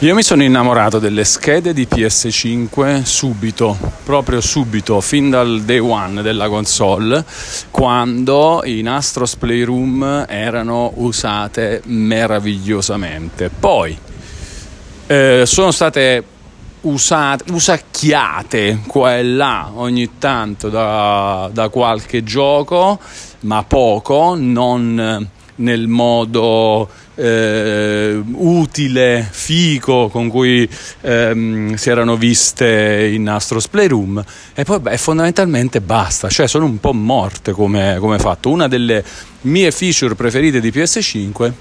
Io mi sono innamorato delle schede di PS5 subito, proprio subito, fin dal day one della console, quando in Astros Playroom erano usate meravigliosamente. Poi eh, sono state usate, usacchiate qua e là ogni tanto da, da qualche gioco, ma poco, non nel modo eh, utile, fico con cui ehm, si erano viste in Astros Playroom. E poi beh, fondamentalmente basta, cioè sono un po' morte come, come fatto. Una delle mie feature preferite di PS5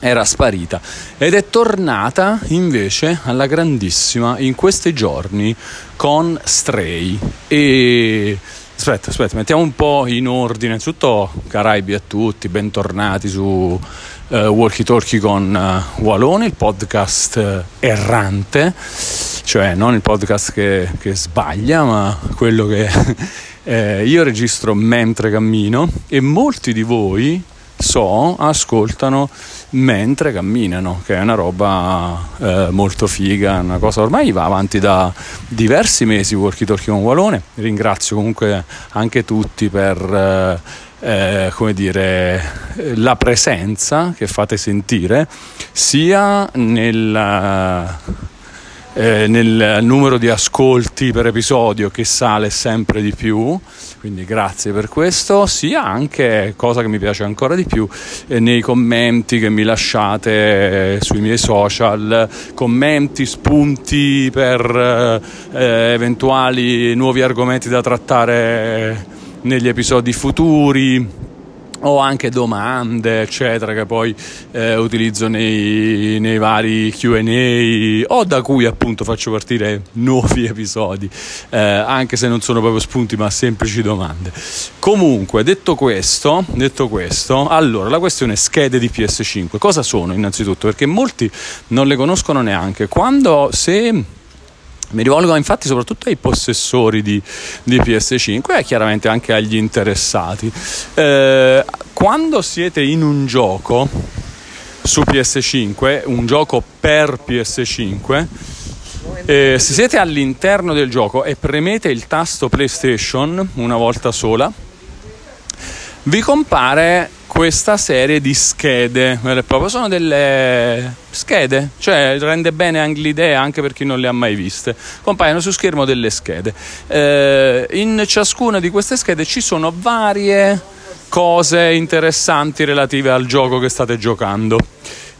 era sparita. Ed è tornata invece alla grandissima in questi giorni con Stray. E Aspetta, aspetta, mettiamo un po' in ordine. Innanzitutto, Caraibi a tutti, bentornati su uh, Walkie Talkie con uh, Walone, il podcast uh, errante, cioè non il podcast che, che sbaglia, ma quello che eh, io registro mentre cammino e molti di voi so ascoltano mentre camminano, che è una roba eh, molto figa, una cosa ormai va avanti da diversi mesi Walkie Talkie con Walone. Ringrazio comunque anche tutti per eh, eh, come dire, la presenza che fate sentire sia nel eh, nel numero di ascolti per episodio che sale sempre di più, quindi grazie per questo, sia anche, cosa che mi piace ancora di più, eh, nei commenti che mi lasciate eh, sui miei social, commenti, spunti per eh, eventuali nuovi argomenti da trattare negli episodi futuri o anche domande, eccetera, che poi eh, utilizzo nei, nei, vari QA o da cui appunto faccio partire nuovi episodi, eh, anche se non sono proprio spunti ma semplici domande. Comunque, detto questo, detto questo, allora la questione schede di PS5, cosa sono innanzitutto? Perché molti non le conoscono neanche. Quando se mi rivolgo infatti soprattutto ai possessori di, di PS5 e chiaramente anche agli interessati. Eh, quando siete in un gioco su PS5, un gioco per PS5, eh, se siete all'interno del gioco e premete il tasto PlayStation una volta sola, vi compare questa serie di schede vere e proprie. Sono delle schede, cioè rende bene anche l'idea anche per chi non le ha mai viste. Compaiono su schermo delle schede. Eh, in ciascuna di queste schede ci sono varie cose interessanti relative al gioco che state giocando.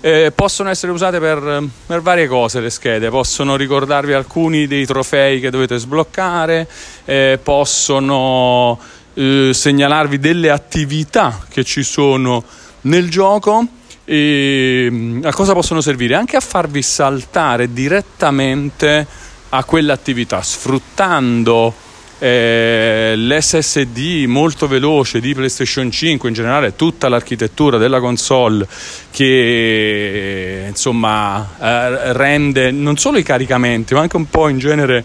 Eh, possono essere usate per, per, varie cose le schede, possono ricordarvi alcuni dei trofei che dovete sbloccare, eh, possono eh, segnalarvi delle attività che ci sono nel gioco e mm, a cosa possono servire? Anche a farvi saltare direttamente a quell'attività sfruttando eh, l'SSD molto veloce di PlayStation 5 in generale tutta l'architettura della console che insomma eh, rende non solo i caricamenti ma anche un po' in genere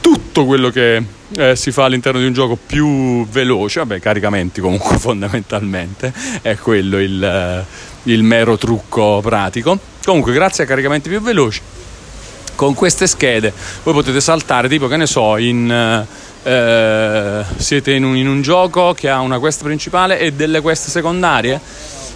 tutto quello che eh, si fa all'interno di un gioco più veloce, vabbè, caricamenti comunque fondamentalmente, è quello il, eh, il mero trucco pratico. Comunque, grazie a caricamenti più veloci, con queste schede voi potete saltare, tipo che ne so, in... Eh, siete in un, in un gioco che ha una quest principale e delle quest secondarie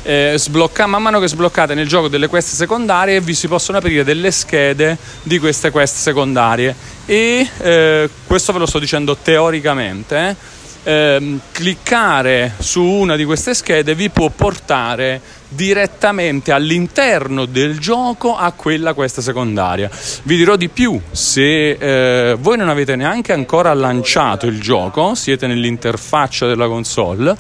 eh, sblocca- man mano che sbloccate nel gioco delle quest secondarie vi si possono aprire delle schede di queste quest secondarie e eh, questo ve lo sto dicendo teoricamente eh, cliccare su una di queste schede vi può portare direttamente all'interno del gioco a quella questa secondaria. Vi dirò di più, se eh, voi non avete neanche ancora lanciato il gioco, siete nell'interfaccia della console,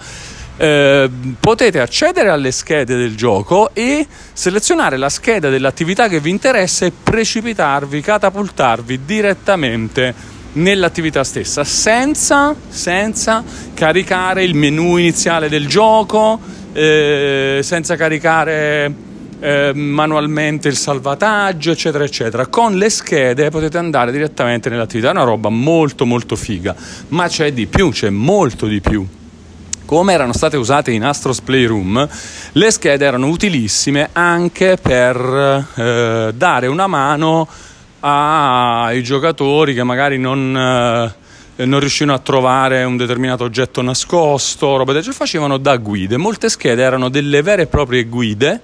eh, potete accedere alle schede del gioco e selezionare la scheda dell'attività che vi interessa e precipitarvi, catapultarvi direttamente nell'attività stessa senza, senza caricare il menu iniziale del gioco, eh, senza caricare eh, manualmente il salvataggio, eccetera, eccetera. Con le schede potete andare direttamente nell'attività, è una roba molto molto figa, ma c'è di più, c'è molto di più come erano state usate in Astros Playroom, le schede erano utilissime anche per eh, dare una mano ai giocatori che magari non, eh, non riuscivano a trovare un determinato oggetto nascosto, roba del genere, facevano da guide. Molte schede erano delle vere e proprie guide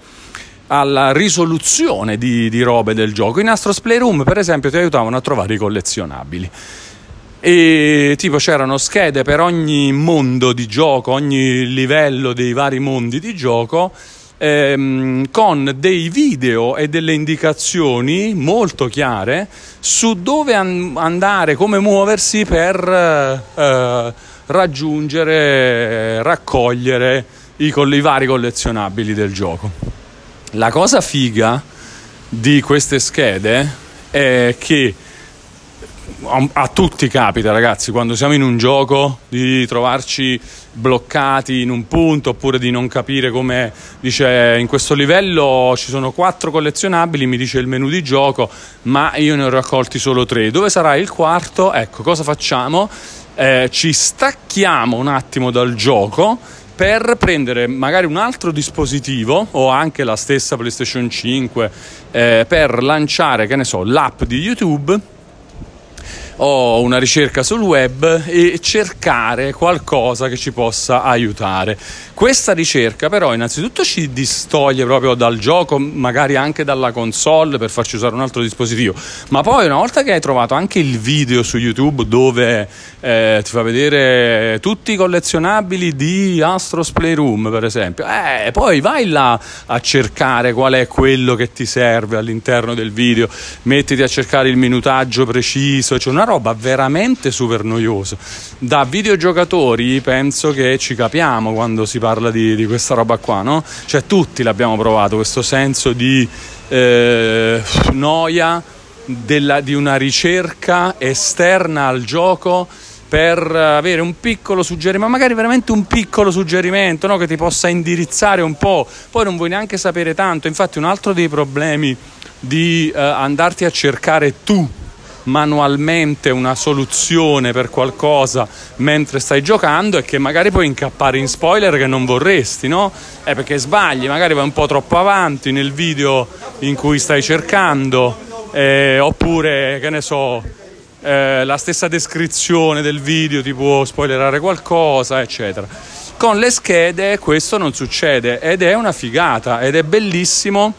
alla risoluzione di, di robe del gioco. In Astros Playroom, per esempio, ti aiutavano a trovare i collezionabili e tipo c'erano schede per ogni mondo di gioco, ogni livello dei vari mondi di gioco ehm, con dei video e delle indicazioni molto chiare su dove an- andare, come muoversi per eh, raggiungere, raccogliere i, i vari collezionabili del gioco. La cosa figa di queste schede è che a tutti capita, ragazzi, quando siamo in un gioco di trovarci bloccati in un punto oppure di non capire come dice in questo livello ci sono quattro collezionabili, mi dice il menu di gioco, ma io ne ho raccolti solo tre. Dove sarà il quarto? Ecco, cosa facciamo? Eh, ci stacchiamo un attimo dal gioco per prendere magari un altro dispositivo o anche la stessa PlayStation 5 eh, per lanciare, che ne so, l'app di YouTube o una ricerca sul web e cercare qualcosa che ci possa aiutare. Questa ricerca però innanzitutto ci distoglie proprio dal gioco, magari anche dalla console per farci usare un altro dispositivo, ma poi una volta che hai trovato anche il video su YouTube dove eh, ti fa vedere tutti i collezionabili di Astros Playroom per esempio, eh, poi vai là a cercare qual è quello che ti serve all'interno del video, mettiti a cercare il minutaggio preciso, cioè una roba veramente super noiosa. Da videogiocatori penso che ci capiamo quando si parla di, di questa roba qua, no? Cioè tutti l'abbiamo provato, questo senso di eh, noia della, di una ricerca esterna al gioco per avere un piccolo suggerimento, ma magari veramente un piccolo suggerimento no? che ti possa indirizzare un po', poi non vuoi neanche sapere tanto, infatti un altro dei problemi di eh, andarti a cercare tu manualmente una soluzione per qualcosa mentre stai giocando e che magari puoi incappare in spoiler che non vorresti, no? Eh, perché sbagli, magari vai un po' troppo avanti nel video in cui stai cercando, eh, oppure, che ne so, eh, la stessa descrizione del video ti può spoilerare qualcosa, eccetera. Con le schede questo non succede ed è una figata ed è bellissimo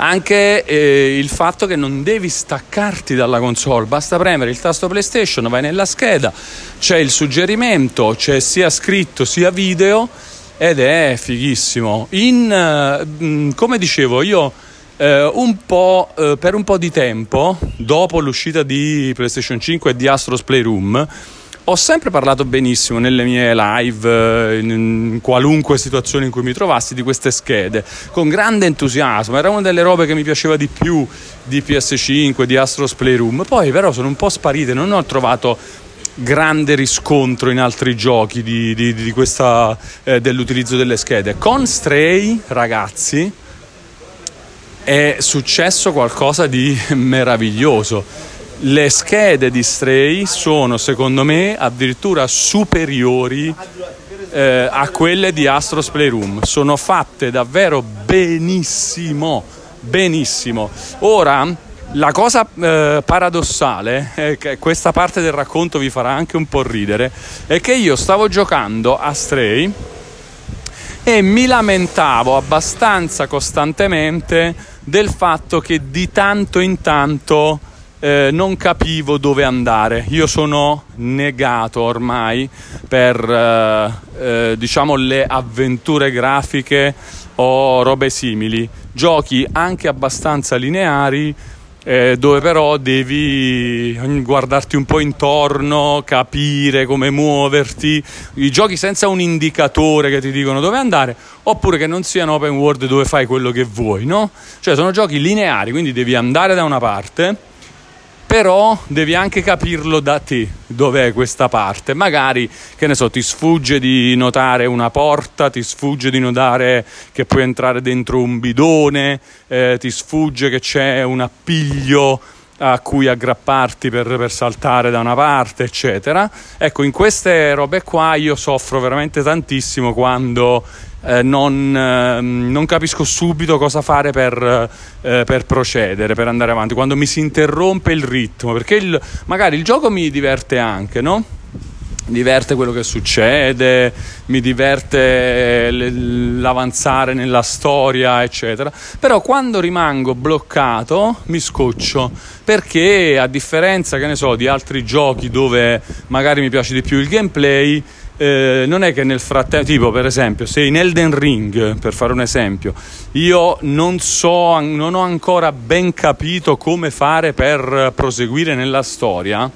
anche eh, il fatto che non devi staccarti dalla console, basta premere il tasto PlayStation, vai nella scheda, c'è il suggerimento, c'è sia scritto sia video ed è fighissimo. In, eh, come dicevo, io eh, un eh, per un po' di tempo, dopo l'uscita di PlayStation 5 e di Astros Playroom, ho sempre parlato benissimo nelle mie live, eh, in qualunque situazione in cui mi trovassi, di queste schede, con grande entusiasmo. Era una delle robe che mi piaceva di più di PS5, di Astros Playroom. Poi però sono un po' sparite, non ho trovato grande riscontro in altri giochi di, di, di questa, eh, dell'utilizzo delle schede. Con Stray, ragazzi, è successo qualcosa di meraviglioso le schede di Stray sono secondo me addirittura superiori eh, a quelle di Astros Playroom. Sono fatte davvero benissimo benissimo. Ora la cosa eh, paradossale è che questa parte del racconto vi farà anche un po' ridere è che io stavo giocando a Stray e mi lamentavo abbastanza costantemente del fatto che di tanto in tanto eh, non capivo dove andare. Io sono negato ormai per eh, eh, diciamo le avventure grafiche o robe simili. Giochi anche abbastanza lineari eh, dove però devi guardarti un po' intorno, capire come muoverti, i giochi senza un indicatore che ti dicono dove andare, oppure che non siano open world dove fai quello che vuoi, no? Cioè sono giochi lineari, quindi devi andare da una parte però devi anche capirlo da te dov'è questa parte. Magari, che ne so, ti sfugge di notare una porta, ti sfugge di notare che puoi entrare dentro un bidone, eh, ti sfugge che c'è un appiglio a cui aggrapparti per, per, saltare da una parte, eccetera. Ecco, in queste robe qua io soffro veramente tantissimo quando eh, non, eh, non, capisco subito cosa fare per, eh, per, procedere, per andare avanti, quando mi si interrompe il ritmo, perché il, magari il gioco mi diverte anche, no? Mi diverte quello che succede, mi diverte l'avanzare nella storia, eccetera. Però quando rimango bloccato mi scoccio perché a differenza, che ne so, di altri giochi dove magari mi piace di più il gameplay, eh, non è che nel frattempo, tipo per esempio, se in Elden Ring, per fare un esempio, io non so, non ho ancora ben capito come fare per proseguire nella storia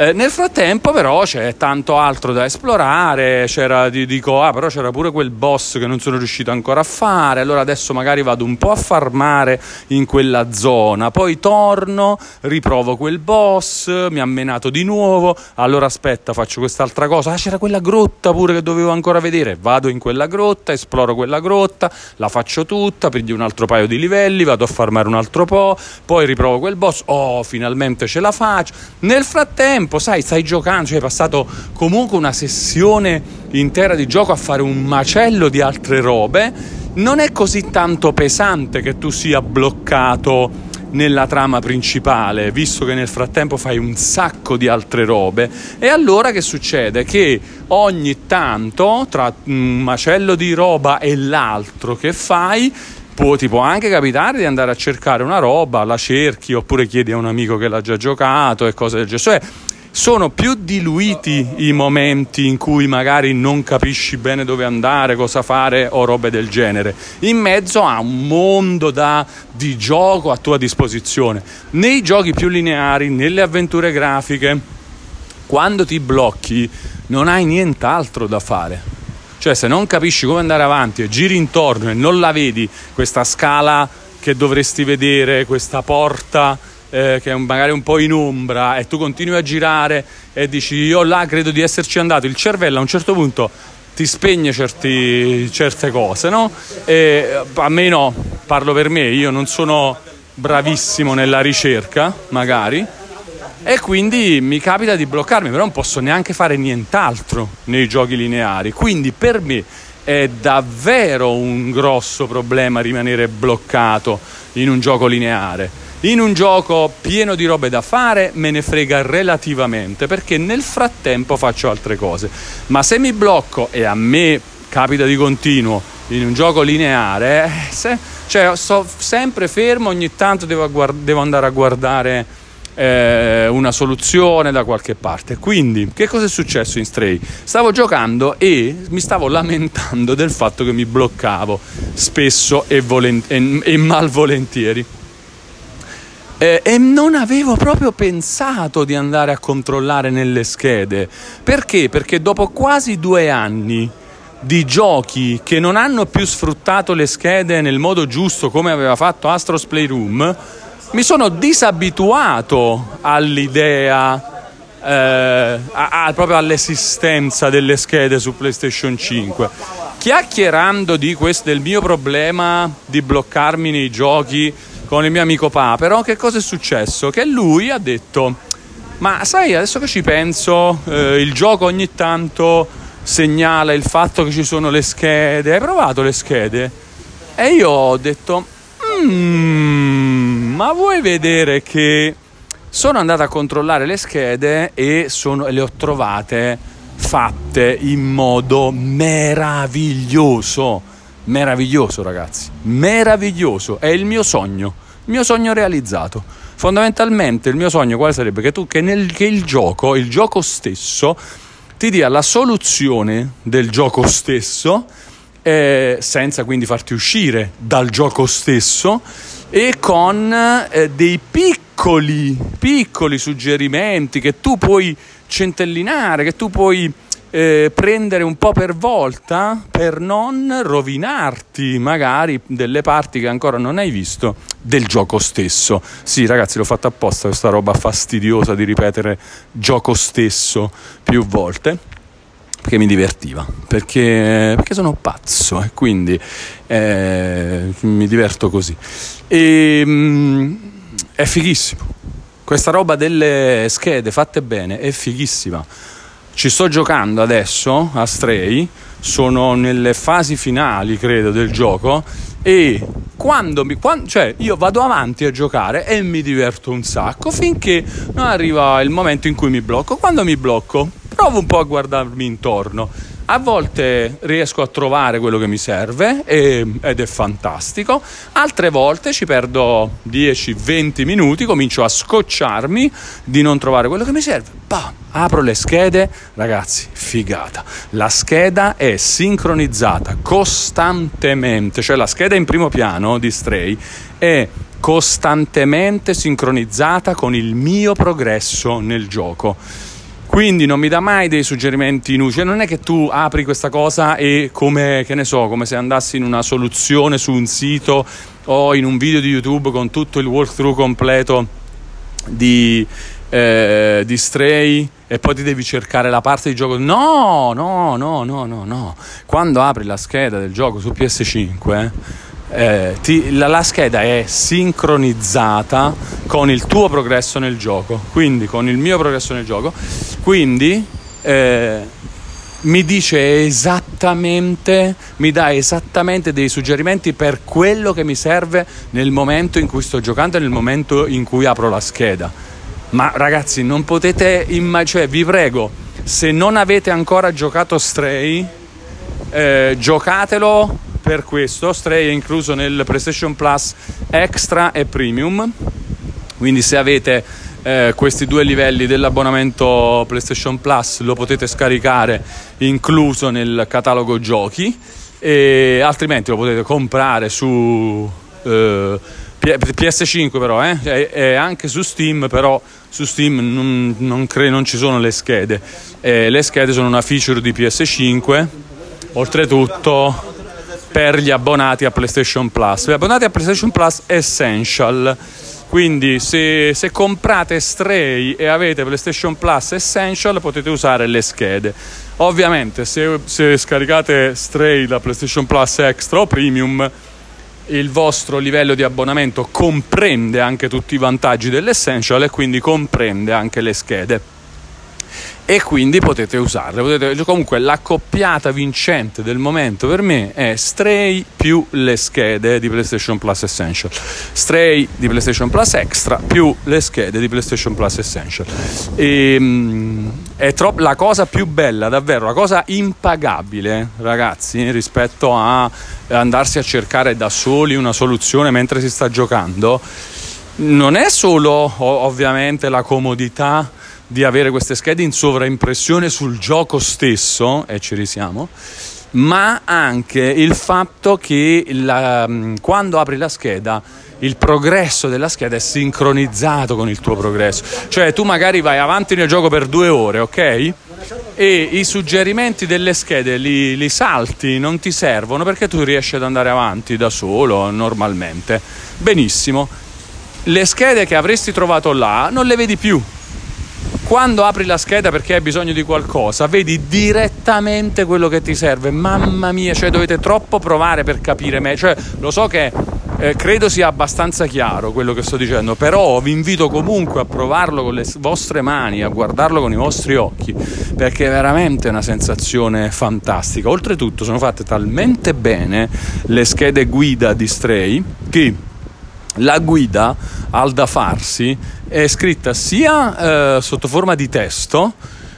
eh, nel frattempo però c'è tanto altro da esplorare, c'era, dico, ah però c'era pure quel boss che non sono riuscito ancora a fare, allora adesso magari vado un po' a farmare in quella zona, poi torno, riprovo quel boss, mi ha menato di nuovo, allora aspetta faccio quest'altra cosa, ah c'era quella grotta pure che dovevo ancora vedere, vado in quella grotta, esploro quella grotta, la faccio tutta, prendi un altro paio di livelli, vado a farmare un altro po', poi riprovo quel boss, oh finalmente ce la faccio, nel frattempo tempo, sai, stai giocando, cioè hai passato comunque una sessione intera di gioco a fare un macello di altre robe, non è così tanto pesante che tu sia bloccato nella trama principale, visto che nel frattempo fai un sacco di altre robe. E allora che succede? Che ogni tanto, tra un macello di roba e l'altro che fai, può, ti può anche capitare di andare a cercare una roba, la cerchi oppure chiedi a un amico che l'ha già giocato e cose del genere. Cioè, sono più diluiti i momenti in cui magari non capisci bene dove andare, cosa fare o robe del genere, in mezzo a un mondo da, di gioco a tua disposizione. Nei giochi più lineari, nelle avventure grafiche, quando ti blocchi non hai nient'altro da fare. Cioè se non capisci come andare avanti e giri intorno e non la vedi, questa scala che dovresti vedere, questa porta eh, che è magari un po' in ombra e tu continui a girare e dici io là credo di esserci andato, il cervello a un certo punto ti spegne certi, certe cose, no? E a me no, parlo per me, io non sono bravissimo nella ricerca, magari, e quindi mi capita di bloccarmi, però non posso neanche fare nient'altro nei giochi lineari. Quindi per me è davvero un grosso problema rimanere bloccato in un gioco lineare. In un gioco pieno di robe da fare me ne frega relativamente perché nel frattempo faccio altre cose. Ma se mi blocco e a me capita di continuo in un gioco lineare, se, cioè sto sempre fermo, ogni tanto devo, guard- devo andare a guardare eh, una soluzione da qualche parte. Quindi, che cosa è successo in Stray? Stavo giocando e mi stavo lamentando del fatto che mi bloccavo spesso e, volent- e, e malvolentieri eh, e non avevo proprio pensato di andare a controllare nelle schede. Perché? Perché dopo quasi due anni di giochi che non hanno più sfruttato le schede nel modo giusto come aveva fatto Astros Playroom, mi sono disabituato all'idea, eh, a, a, proprio all'esistenza delle schede su PlayStation 5. Chiacchierando di questo, del mio problema di bloccarmi nei giochi con il mio amico Papero, che cosa è successo? Che lui ha detto, ma sai, adesso che ci penso, eh, il gioco ogni tanto segnala il fatto che ci sono le schede, hai provato le schede? E io ho detto, mm, ma vuoi vedere che sono andato a controllare le schede e sono, le ho trovate fatte in modo meraviglioso meraviglioso ragazzi, meraviglioso, è il mio sogno, il mio sogno realizzato. Fondamentalmente il mio sogno quale sarebbe? Che tu che, nel, che il gioco, il gioco stesso, ti dia la soluzione del gioco stesso, eh, senza quindi farti uscire dal gioco stesso e con eh, dei piccoli, piccoli suggerimenti che tu puoi centellinare, che tu puoi eh, prendere un po' per volta per non rovinarti magari delle parti che ancora non hai visto del gioco stesso. Sì, ragazzi, l'ho fatto apposta questa roba fastidiosa di ripetere gioco stesso più volte perché mi divertiva, perché, perché sono pazzo e quindi eh, mi diverto così. E, ehm, è fighissimo. Questa roba delle schede fatte bene è fighissima. Ci sto giocando adesso a Stray, sono nelle fasi finali, credo, del gioco e quando mi quando, cioè io vado avanti a giocare e mi diverto un sacco finché non arriva il momento in cui mi blocco. Quando mi blocco, provo un po' a guardarmi intorno a volte riesco a trovare quello che mi serve e, ed è fantastico, altre volte ci perdo 10-20 minuti, comincio a scocciarmi di non trovare quello che mi serve. Bah, apro le schede, ragazzi, figata. La scheda è sincronizzata costantemente, cioè la scheda in primo piano di Stray è costantemente sincronizzata con il mio progresso nel gioco quindi non mi dà mai dei suggerimenti inutili. Non è che tu apri questa cosa e come, che ne so, come se andassi in una soluzione su un sito o in un video di YouTube con tutto il walkthrough completo di, eh, di Stray e poi ti devi cercare la parte di gioco. No, no, no, no, no, no. Quando apri la scheda del gioco su PS5 eh, ti, la, la, scheda è sincronizzata con il tuo progresso nel gioco, quindi con il mio progresso nel gioco, quindi eh, mi dice esattamente, mi dà esattamente dei suggerimenti per quello che mi serve nel momento in cui sto giocando e nel momento in cui apro la scheda. Ma ragazzi, non potete immaginare, cioè vi prego, se non avete ancora giocato Stray, eh, giocatelo per questo. Stray è incluso nel PlayStation Plus Extra e Premium. Quindi se avete eh, questi due livelli dell'abbonamento PlayStation Plus lo potete scaricare incluso nel catalogo giochi. E altrimenti lo potete comprare su eh, PS5 però eh, e, e, anche su Steam però su Steam non, non, cre- non ci sono le schede. Eh, le schede sono una feature di PS5 oltretutto per gli abbonati a PlayStation Plus. Gli abbonati a PlayStation Plus Essential. Quindi se, se, comprate Stray e avete PlayStation Plus Essential potete usare le schede. Ovviamente se, se scaricate Stray da PlayStation Plus Extra o Premium il vostro livello di abbonamento comprende anche tutti i vantaggi dell'Essential e quindi comprende anche le schede e quindi potete usarle. Potete, comunque l'accoppiata vincente del momento per me è Stray più le schede di PlayStation Plus Essential. Stray di PlayStation Plus Extra più le schede di PlayStation Plus Essential. E, ehm, è troppo, la cosa più bella, davvero, la cosa impagabile, ragazzi, rispetto a andarsi a cercare da soli una soluzione mentre si sta giocando. Non è solo ovviamente la comodità di avere queste schede in sovraimpressione sul gioco stesso, e ci risiamo, ma anche il fatto che la, mm, quando apri la scheda il progresso della scheda è sincronizzato con il tuo progresso. Cioè tu magari vai avanti nel gioco per due ore, ok? E i suggerimenti delle schede li, li salti, non ti servono perché tu riesci ad andare avanti da solo normalmente. Benissimo. Le schede che avresti trovato là non le vedi più quando apri la scheda perché hai bisogno di qualcosa, vedi direttamente quello che ti serve. Mamma mia, cioè dovete troppo provare per capire me. Cioè, lo so che eh, credo sia abbastanza chiaro quello che sto dicendo, però vi invito comunque a provarlo con le vostre mani, a guardarlo con i vostri occhi, perché è veramente una sensazione fantastica. Oltretutto sono fatte talmente bene le schede guida di Stray che la guida al da farsi è scritta sia eh, sotto forma di testo,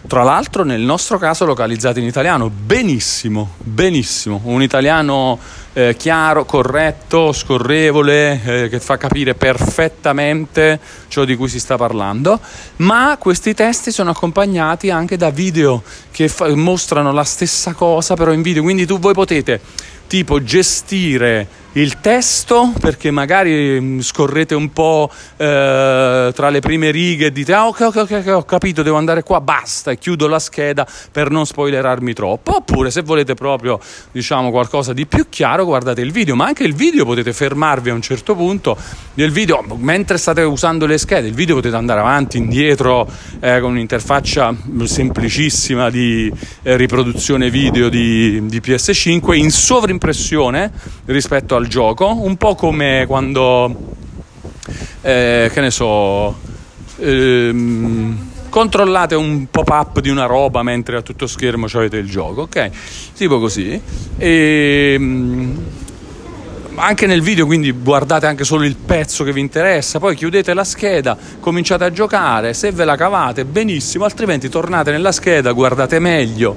tra l'altro nel nostro caso localizzata in italiano, benissimo, benissimo, un italiano eh, chiaro, corretto, scorrevole, eh, che fa capire perfettamente ciò di cui si sta parlando, ma questi testi sono accompagnati anche da video che fa- mostrano la stessa cosa però in video, quindi tu voi potete tipo gestire il testo perché magari mm, scorrete un po' eh, tra le prime righe e dite ah, ok ok ok ho capito devo andare qua basta e chiudo la scheda per non spoilerarmi troppo. Oppure se volete proprio diciamo qualcosa di più chiaro guardate il video ma anche il video potete fermarvi a un certo punto nel video mentre state usando le schede il video potete andare avanti indietro eh, con un'interfaccia semplicissima di eh, riproduzione video di, di PS5 in sovrimpressione rispetto a al gioco, un po' come quando eh, che ne so, ehm, controllate un pop-up di una roba mentre a tutto schermo avete il gioco, ok? Tipo così. E, ehm, anche nel video, quindi guardate anche solo il pezzo che vi interessa, poi chiudete la scheda, cominciate a giocare, se ve la cavate benissimo, altrimenti tornate nella scheda, guardate meglio,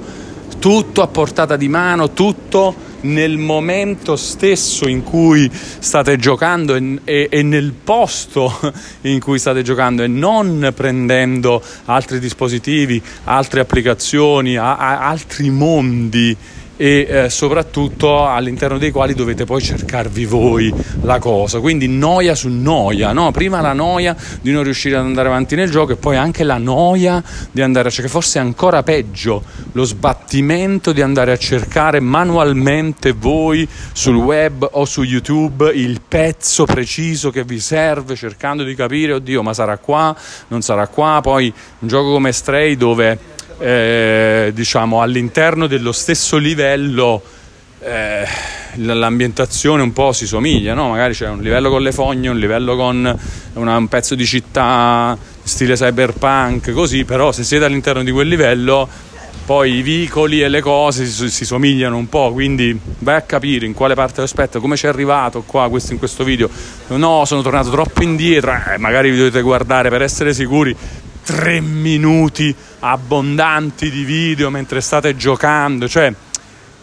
tutto a portata di mano, tutto nel momento stesso in cui state giocando e, e, e, nel posto in cui state giocando e non prendendo altri dispositivi, altre applicazioni, a, a, altri mondi e eh, soprattutto all'interno dei quali dovete poi cercarvi voi la cosa. Quindi noia su noia, no? Prima la noia di non riuscire ad andare avanti nel gioco e poi anche la noia di andare a cercare, forse ancora peggio, lo sbattimento di andare a cercare manualmente voi sul web o su YouTube il pezzo preciso che vi serve cercando di capire, oddio, ma sarà qua, non sarà qua, poi un gioco come Stray dove eh, diciamo all'interno dello stesso livello eh, l'ambientazione un po' si somiglia, no? magari c'è un livello con le fogne, un livello con una, un pezzo di città stile cyberpunk, così, però se siete all'interno di quel livello poi i vicoli e le cose si, si, somigliano un po', quindi vai a capire in quale parte aspetta, come ci è arrivato qua questo, in questo video. No, sono tornato troppo indietro, eh, magari vi dovete guardare per essere sicuri tre minuti abbondanti di video mentre state giocando, cioè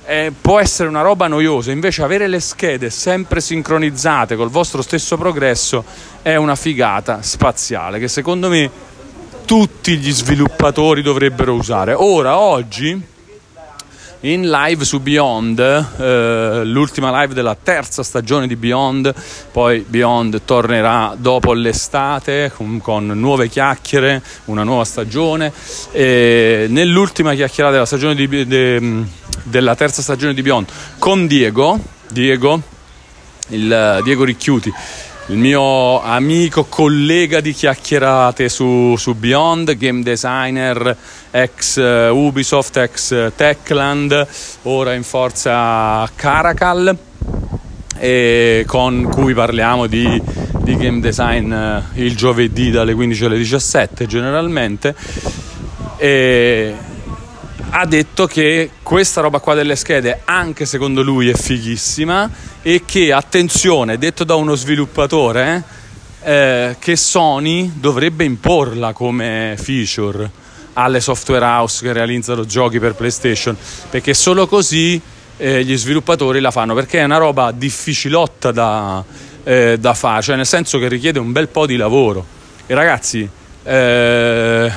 eh, può essere una roba noiosa, invece avere le schede sempre sincronizzate col vostro stesso progresso è una figata spaziale che secondo me tutti gli sviluppatori dovrebbero usare. Ora, oggi in live su Beyond, eh, l'ultima live della terza stagione di Beyond, poi Beyond tornerà dopo l'estate con, con nuove chiacchiere, una nuova stagione. E nell'ultima chiacchierata della, stagione di, de, della terza stagione di Beyond con Diego, Diego, il, Diego Ricchiuti il mio amico collega di chiacchierate su, su Beyond, game designer ex uh, Ubisoft, ex uh, Techland, ora in forza Caracal, con cui parliamo di, di game design uh, il giovedì dalle 15 alle 17 generalmente. E ha detto che questa roba qua delle schede, anche secondo lui, è fighissima e che, attenzione, detto da uno sviluppatore, eh, che Sony dovrebbe imporla come feature alle software house che realizzano giochi per PlayStation, perché solo così eh, gli sviluppatori la fanno, perché è una roba difficilotta da, eh, da fare, cioè nel senso che richiede un bel po' di lavoro. E ragazzi, eh,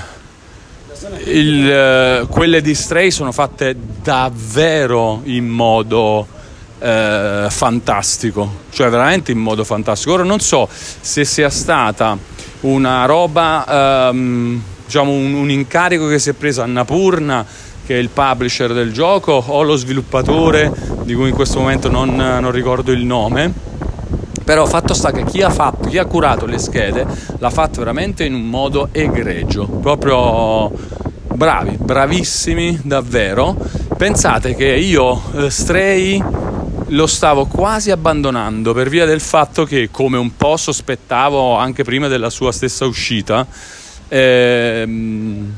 il, eh, quelle di Stray sono fatte davvero in modo eh, fantastico, cioè veramente in modo fantastico. Ora non so se sia stata una roba, ehm, diciamo un, un, incarico che si è preso a Napurna, che è il publisher del gioco, o lo sviluppatore, di cui in questo momento non, non ricordo il nome. Però fatto sta che chi ha fatto, chi ha curato le schede l'ha fatto veramente in un modo egregio, proprio bravi, bravissimi davvero. Pensate che io eh, Stray lo stavo quasi abbandonando per via del fatto che, come un po' sospettavo anche prima della sua stessa uscita, ehm,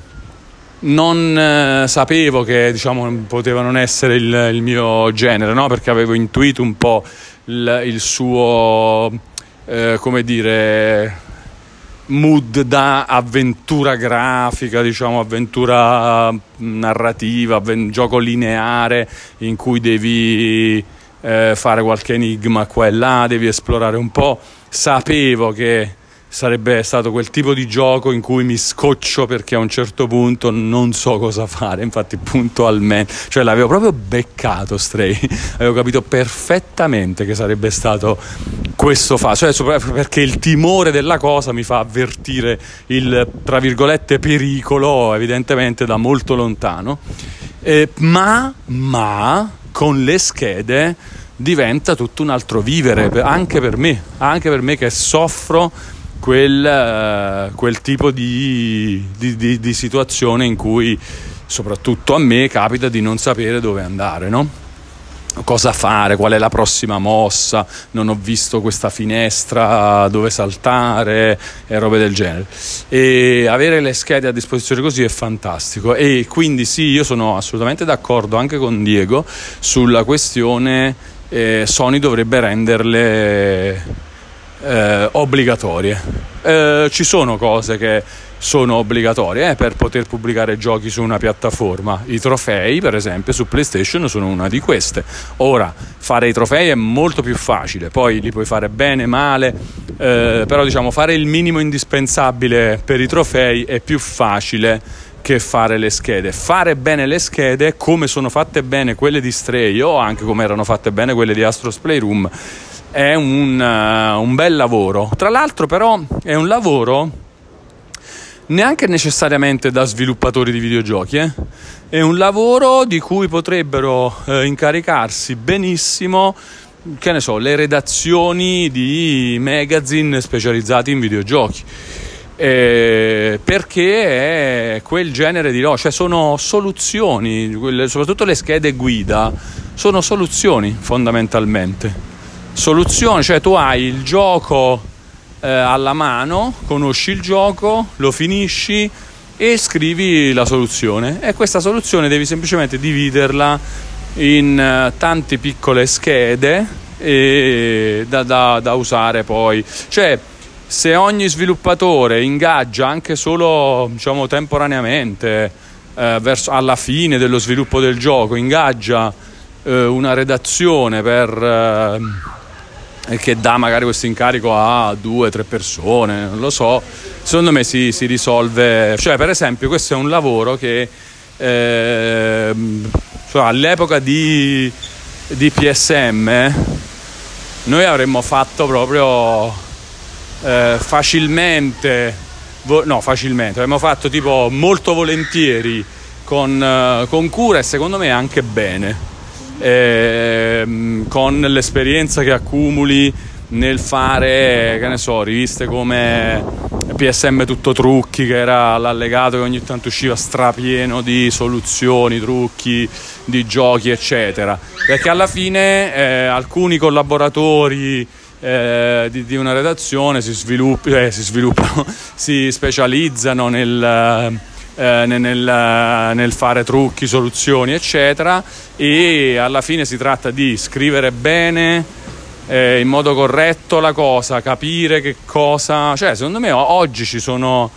non eh, sapevo che diciamo, poteva non essere il, il mio genere, no? perché avevo intuito un po' il, il suo, eh, come dire, mood da avventura grafica, diciamo avventura narrativa, avven- gioco lineare in cui devi eh, fare qualche enigma qua e là, devi esplorare un po'. Sapevo che sarebbe stato quel tipo di gioco in cui mi scoccio perché a un certo punto non so cosa fare, infatti puntualmente, cioè l'avevo proprio beccato Stray, avevo capito perfettamente che sarebbe stato questo fa, cioè perché il timore della cosa mi fa avvertire il tra virgolette pericolo evidentemente da molto lontano, eh, ma, ma con le schede diventa tutto un altro vivere anche per me, anche per me che soffro quel, uh, quel tipo di, di, di, di, situazione in cui soprattutto a me capita di non sapere dove andare, no? cosa fare, qual è la prossima mossa, non ho visto questa finestra dove saltare e robe del genere. E avere le schede a disposizione così è fantastico e quindi sì, io sono assolutamente d'accordo anche con Diego sulla questione eh, Sony dovrebbe renderle eh, obbligatorie. Eh, ci sono cose che sono obbligatorie eh, per poter pubblicare giochi su una piattaforma. I trofei, per esempio, su PlayStation sono una di queste. Ora, fare i trofei è molto più facile, poi li puoi fare bene, male, eh, però diciamo fare il minimo indispensabile per i trofei è più facile che fare le schede. Fare bene le schede, come sono fatte bene quelle di Stray o anche come erano fatte bene quelle di Astros Playroom, è un, uh, un bel lavoro. Tra l'altro, però, è un lavoro neanche necessariamente da sviluppatori di videogiochi, eh? è un lavoro di cui potrebbero eh, incaricarsi benissimo, che ne so, le redazioni di magazine specializzati in videogiochi. Eh, perché è quel genere di cioè sono soluzioni, soprattutto le schede guida, sono soluzioni fondamentalmente. Soluzioni, cioè tu hai il gioco eh, alla mano, conosci il gioco, lo finisci e scrivi la soluzione. E questa soluzione devi semplicemente dividerla in uh, tante piccole schede da, da, da, usare poi. Cioè se ogni sviluppatore ingaggia anche solo diciamo temporaneamente eh, verso, alla fine dello sviluppo del gioco ingaggia eh, una redazione per eh, e che dà magari questo incarico a due tre persone, non lo so, secondo me si, si, risolve. Cioè, per esempio, questo è un lavoro che eh, cioè, all'epoca di, di, PSM noi avremmo fatto proprio eh, facilmente, vo- no, facilmente, avremmo fatto tipo molto volentieri con, eh, con cura e secondo me anche bene eh, con l'esperienza che accumuli nel fare, che ne so, riviste come PSM Tutto Trucchi, che era l'allegato che ogni tanto usciva strapieno di soluzioni, trucchi, di giochi, eccetera. Perché alla fine eh, alcuni collaboratori eh, di, di, una redazione si, sviluppi, eh, si sviluppano, si specializzano nel eh, nel, nel, fare trucchi, soluzioni, eccetera. E alla fine si tratta di scrivere bene. Eh, in modo corretto la cosa, capire che cosa. Cioè, secondo me oggi ci sono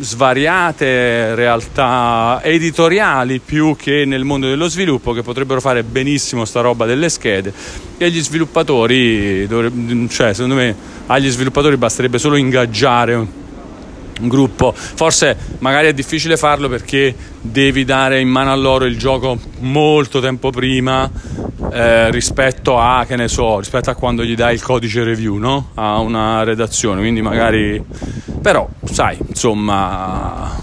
svariate realtà editoriali più che nel mondo dello sviluppo che potrebbero fare benissimo sta roba delle schede e gli sviluppatori cioè secondo me agli sviluppatori basterebbe solo ingaggiare un gruppo. Forse magari è difficile farlo perché devi dare in mano a loro il gioco molto tempo prima eh, rispetto a, che ne so, rispetto a quando gli dai il codice review, no? A una redazione, quindi magari... Però, sai, insomma,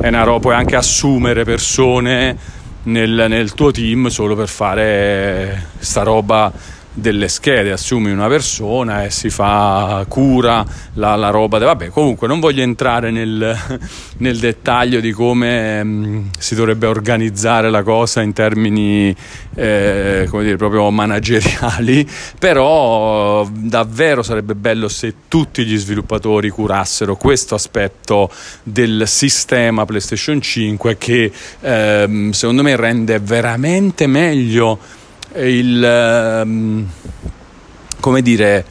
è una roba, puoi anche assumere persone nel, nel tuo team solo per fare sta roba delle schede, assumi una persona e si fa cura la, la roba. De... Vabbè, comunque non voglio entrare nel, nel dettaglio di come mh, mm, si dovrebbe organizzare la cosa in termini eh, come dire, proprio manageriali, però davvero sarebbe bello se tutti gli sviluppatori curassero questo aspetto del sistema PlayStation 5 che eh, secondo me rende veramente meglio il, ehm, come dire,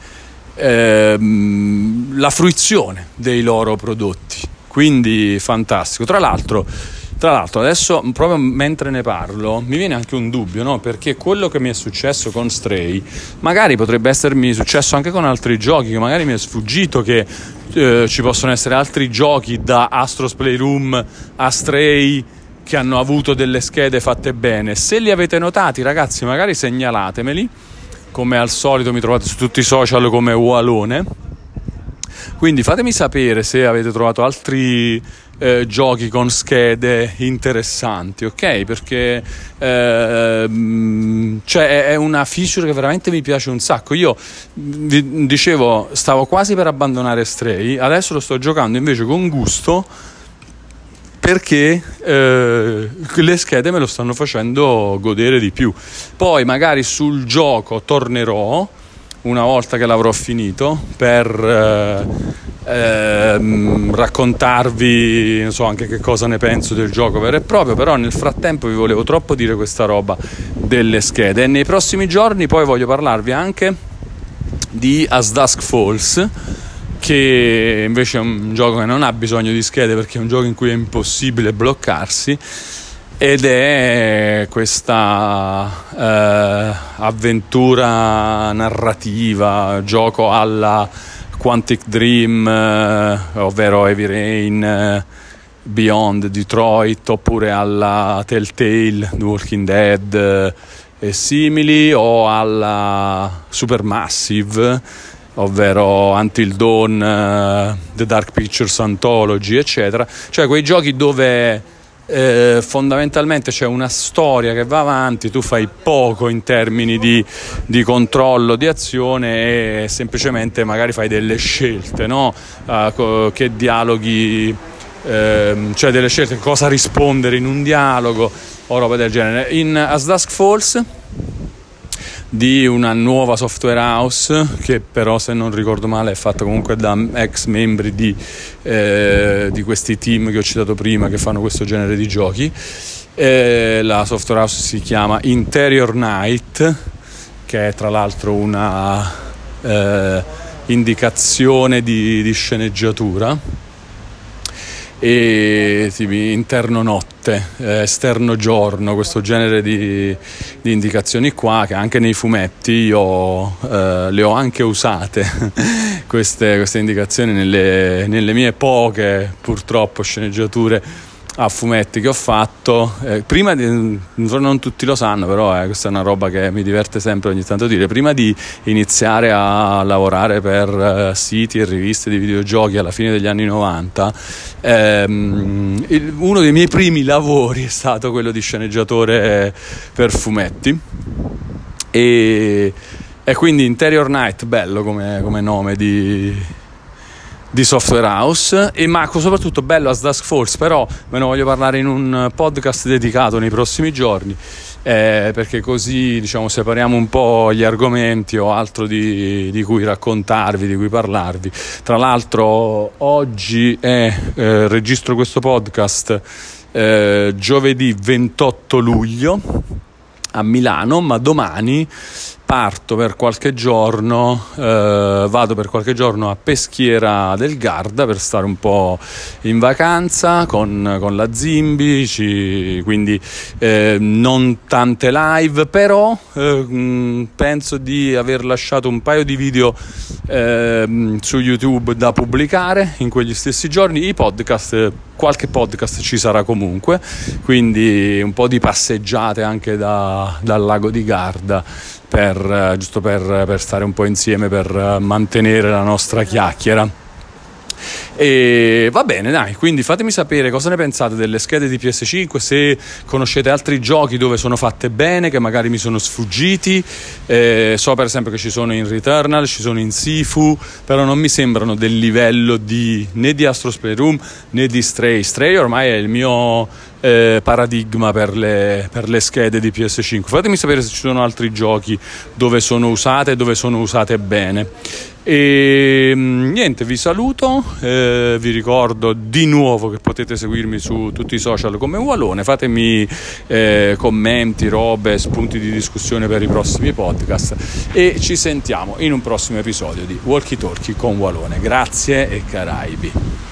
ehm, la fruizione dei loro prodotti. Quindi fantastico. Tra l'altro, tra l'altro, adesso proprio mentre ne parlo mi viene anche un dubbio, no? Perché quello che mi è successo con Stray magari potrebbe essermi successo anche con altri giochi, che magari mi è sfuggito che eh, ci possono essere altri giochi da Astros Playroom a Stray che hanno avuto delle schede fatte bene. Se li avete notati, ragazzi, magari segnalatemeli. Come al solito mi trovate su tutti i social come Ualone. Quindi fatemi sapere se avete trovato altri eh, giochi con schede interessanti, ok? Perché eh, cioè è una feature che veramente mi piace un sacco. Io vi dicevo, stavo quasi per abbandonare Stray, adesso lo sto giocando invece con gusto perché eh, le schede me lo stanno facendo godere di più. Poi magari sul gioco tornerò una volta che l'avrò finito per eh, eh, raccontarvi non so anche che cosa ne penso del gioco vero e proprio però nel frattempo vi volevo troppo dire questa roba delle schede e nei prossimi giorni poi voglio parlarvi anche di As Dusk Falls che invece è un gioco che non ha bisogno di schede perché è un gioco in cui è impossibile bloccarsi ed è questa eh, avventura narrativa, gioco alla Quantic Dream, eh, ovvero Heavy Rain, eh, Beyond Detroit, oppure alla Telltale, The Walking Dead eh, e simili, o alla Supermassive, ovvero Until Dawn, eh, The Dark Pictures Anthology, eccetera. Cioè quei giochi dove eh, fondamentalmente c'è una storia che va avanti, tu fai poco in termini di, di controllo di azione e semplicemente magari fai delle scelte, no? uh, che dialoghi, uh, cioè delle scelte, cosa rispondere in un dialogo o roba del genere. In As Dusk Falls di una nuova software house che però se non ricordo male è fatta comunque da ex membri di, eh, di questi team che ho citato prima che fanno questo genere di giochi. Eh, la software house si chiama Interior Night che è tra l'altro una eh, indicazione di, di sceneggiatura e tipo, interno notte, eh, esterno giorno, questo genere di, di, indicazioni qua che anche nei fumetti io eh, le ho anche usate, queste, queste indicazioni nelle, nelle mie poche purtroppo sceneggiature a fumetti che ho fatto. Eh, prima di, non tutti lo sanno, però eh, questa è una roba che mi diverte sempre ogni tanto dire. Prima di iniziare a lavorare per eh, siti e riviste di videogiochi alla fine degli anni 90, ehm, il, uno dei miei primi lavori è stato quello di sceneggiatore per fumetti. E, e quindi Interior Night, bello come, come nome di, di Software House. E ma soprattutto bello a Dusk Falls però ve ne voglio parlare in un podcast dedicato nei prossimi giorni eh, perché così diciamo separiamo un po' gli argomenti o altro di, di cui raccontarvi, di cui parlarvi. Tra l'altro oggi è, eh, registro questo podcast eh, giovedì 28 luglio a Milano ma domani parto per qualche giorno, eh, vado per qualche giorno a Peschiera del Garda per stare un po' in vacanza con, con la Zimbi, ci, quindi eh, non tante live, però eh, penso di aver lasciato un paio di video ehm, su YouTube da pubblicare in quegli stessi giorni, i podcast qualche podcast ci sarà comunque, quindi un po' di passeggiate anche da, dal lago di Garda per, eh, giusto per, per stare un po' insieme, per eh, mantenere la nostra chiacchiera. E va bene, dai, quindi fatemi sapere cosa ne pensate delle schede di PS5, se conoscete altri giochi dove sono fatte bene, che magari mi sono sfuggiti. Eh, so per esempio che ci sono in Returnal, ci sono in Sifu, però non mi sembrano del livello di, né di Astro Playroom né di Stray. Stray ormai è il mio eh, paradigma per le, per le, schede di PS5. Fatemi sapere se ci sono altri giochi dove sono usate e dove sono usate bene. E mm, niente, vi saluto, eh, vi ricordo di nuovo che potete seguirmi su tutti i social come Walone, fatemi eh, commenti, robe, spunti di discussione per i prossimi podcast e ci sentiamo in un prossimo episodio di Walkie Talkie con Walone. Grazie e Caraibi.